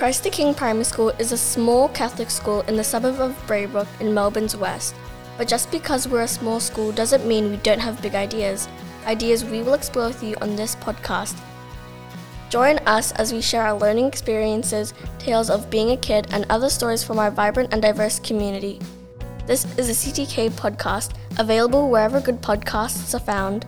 Christ the King Primary School is a small Catholic school in the suburb of Braybrook in Melbourne's west. But just because we're a small school doesn't mean we don't have big ideas. Ideas we will explore with you on this podcast. Join us as we share our learning experiences, tales of being a kid, and other stories from our vibrant and diverse community. This is a CTK podcast, available wherever good podcasts are found.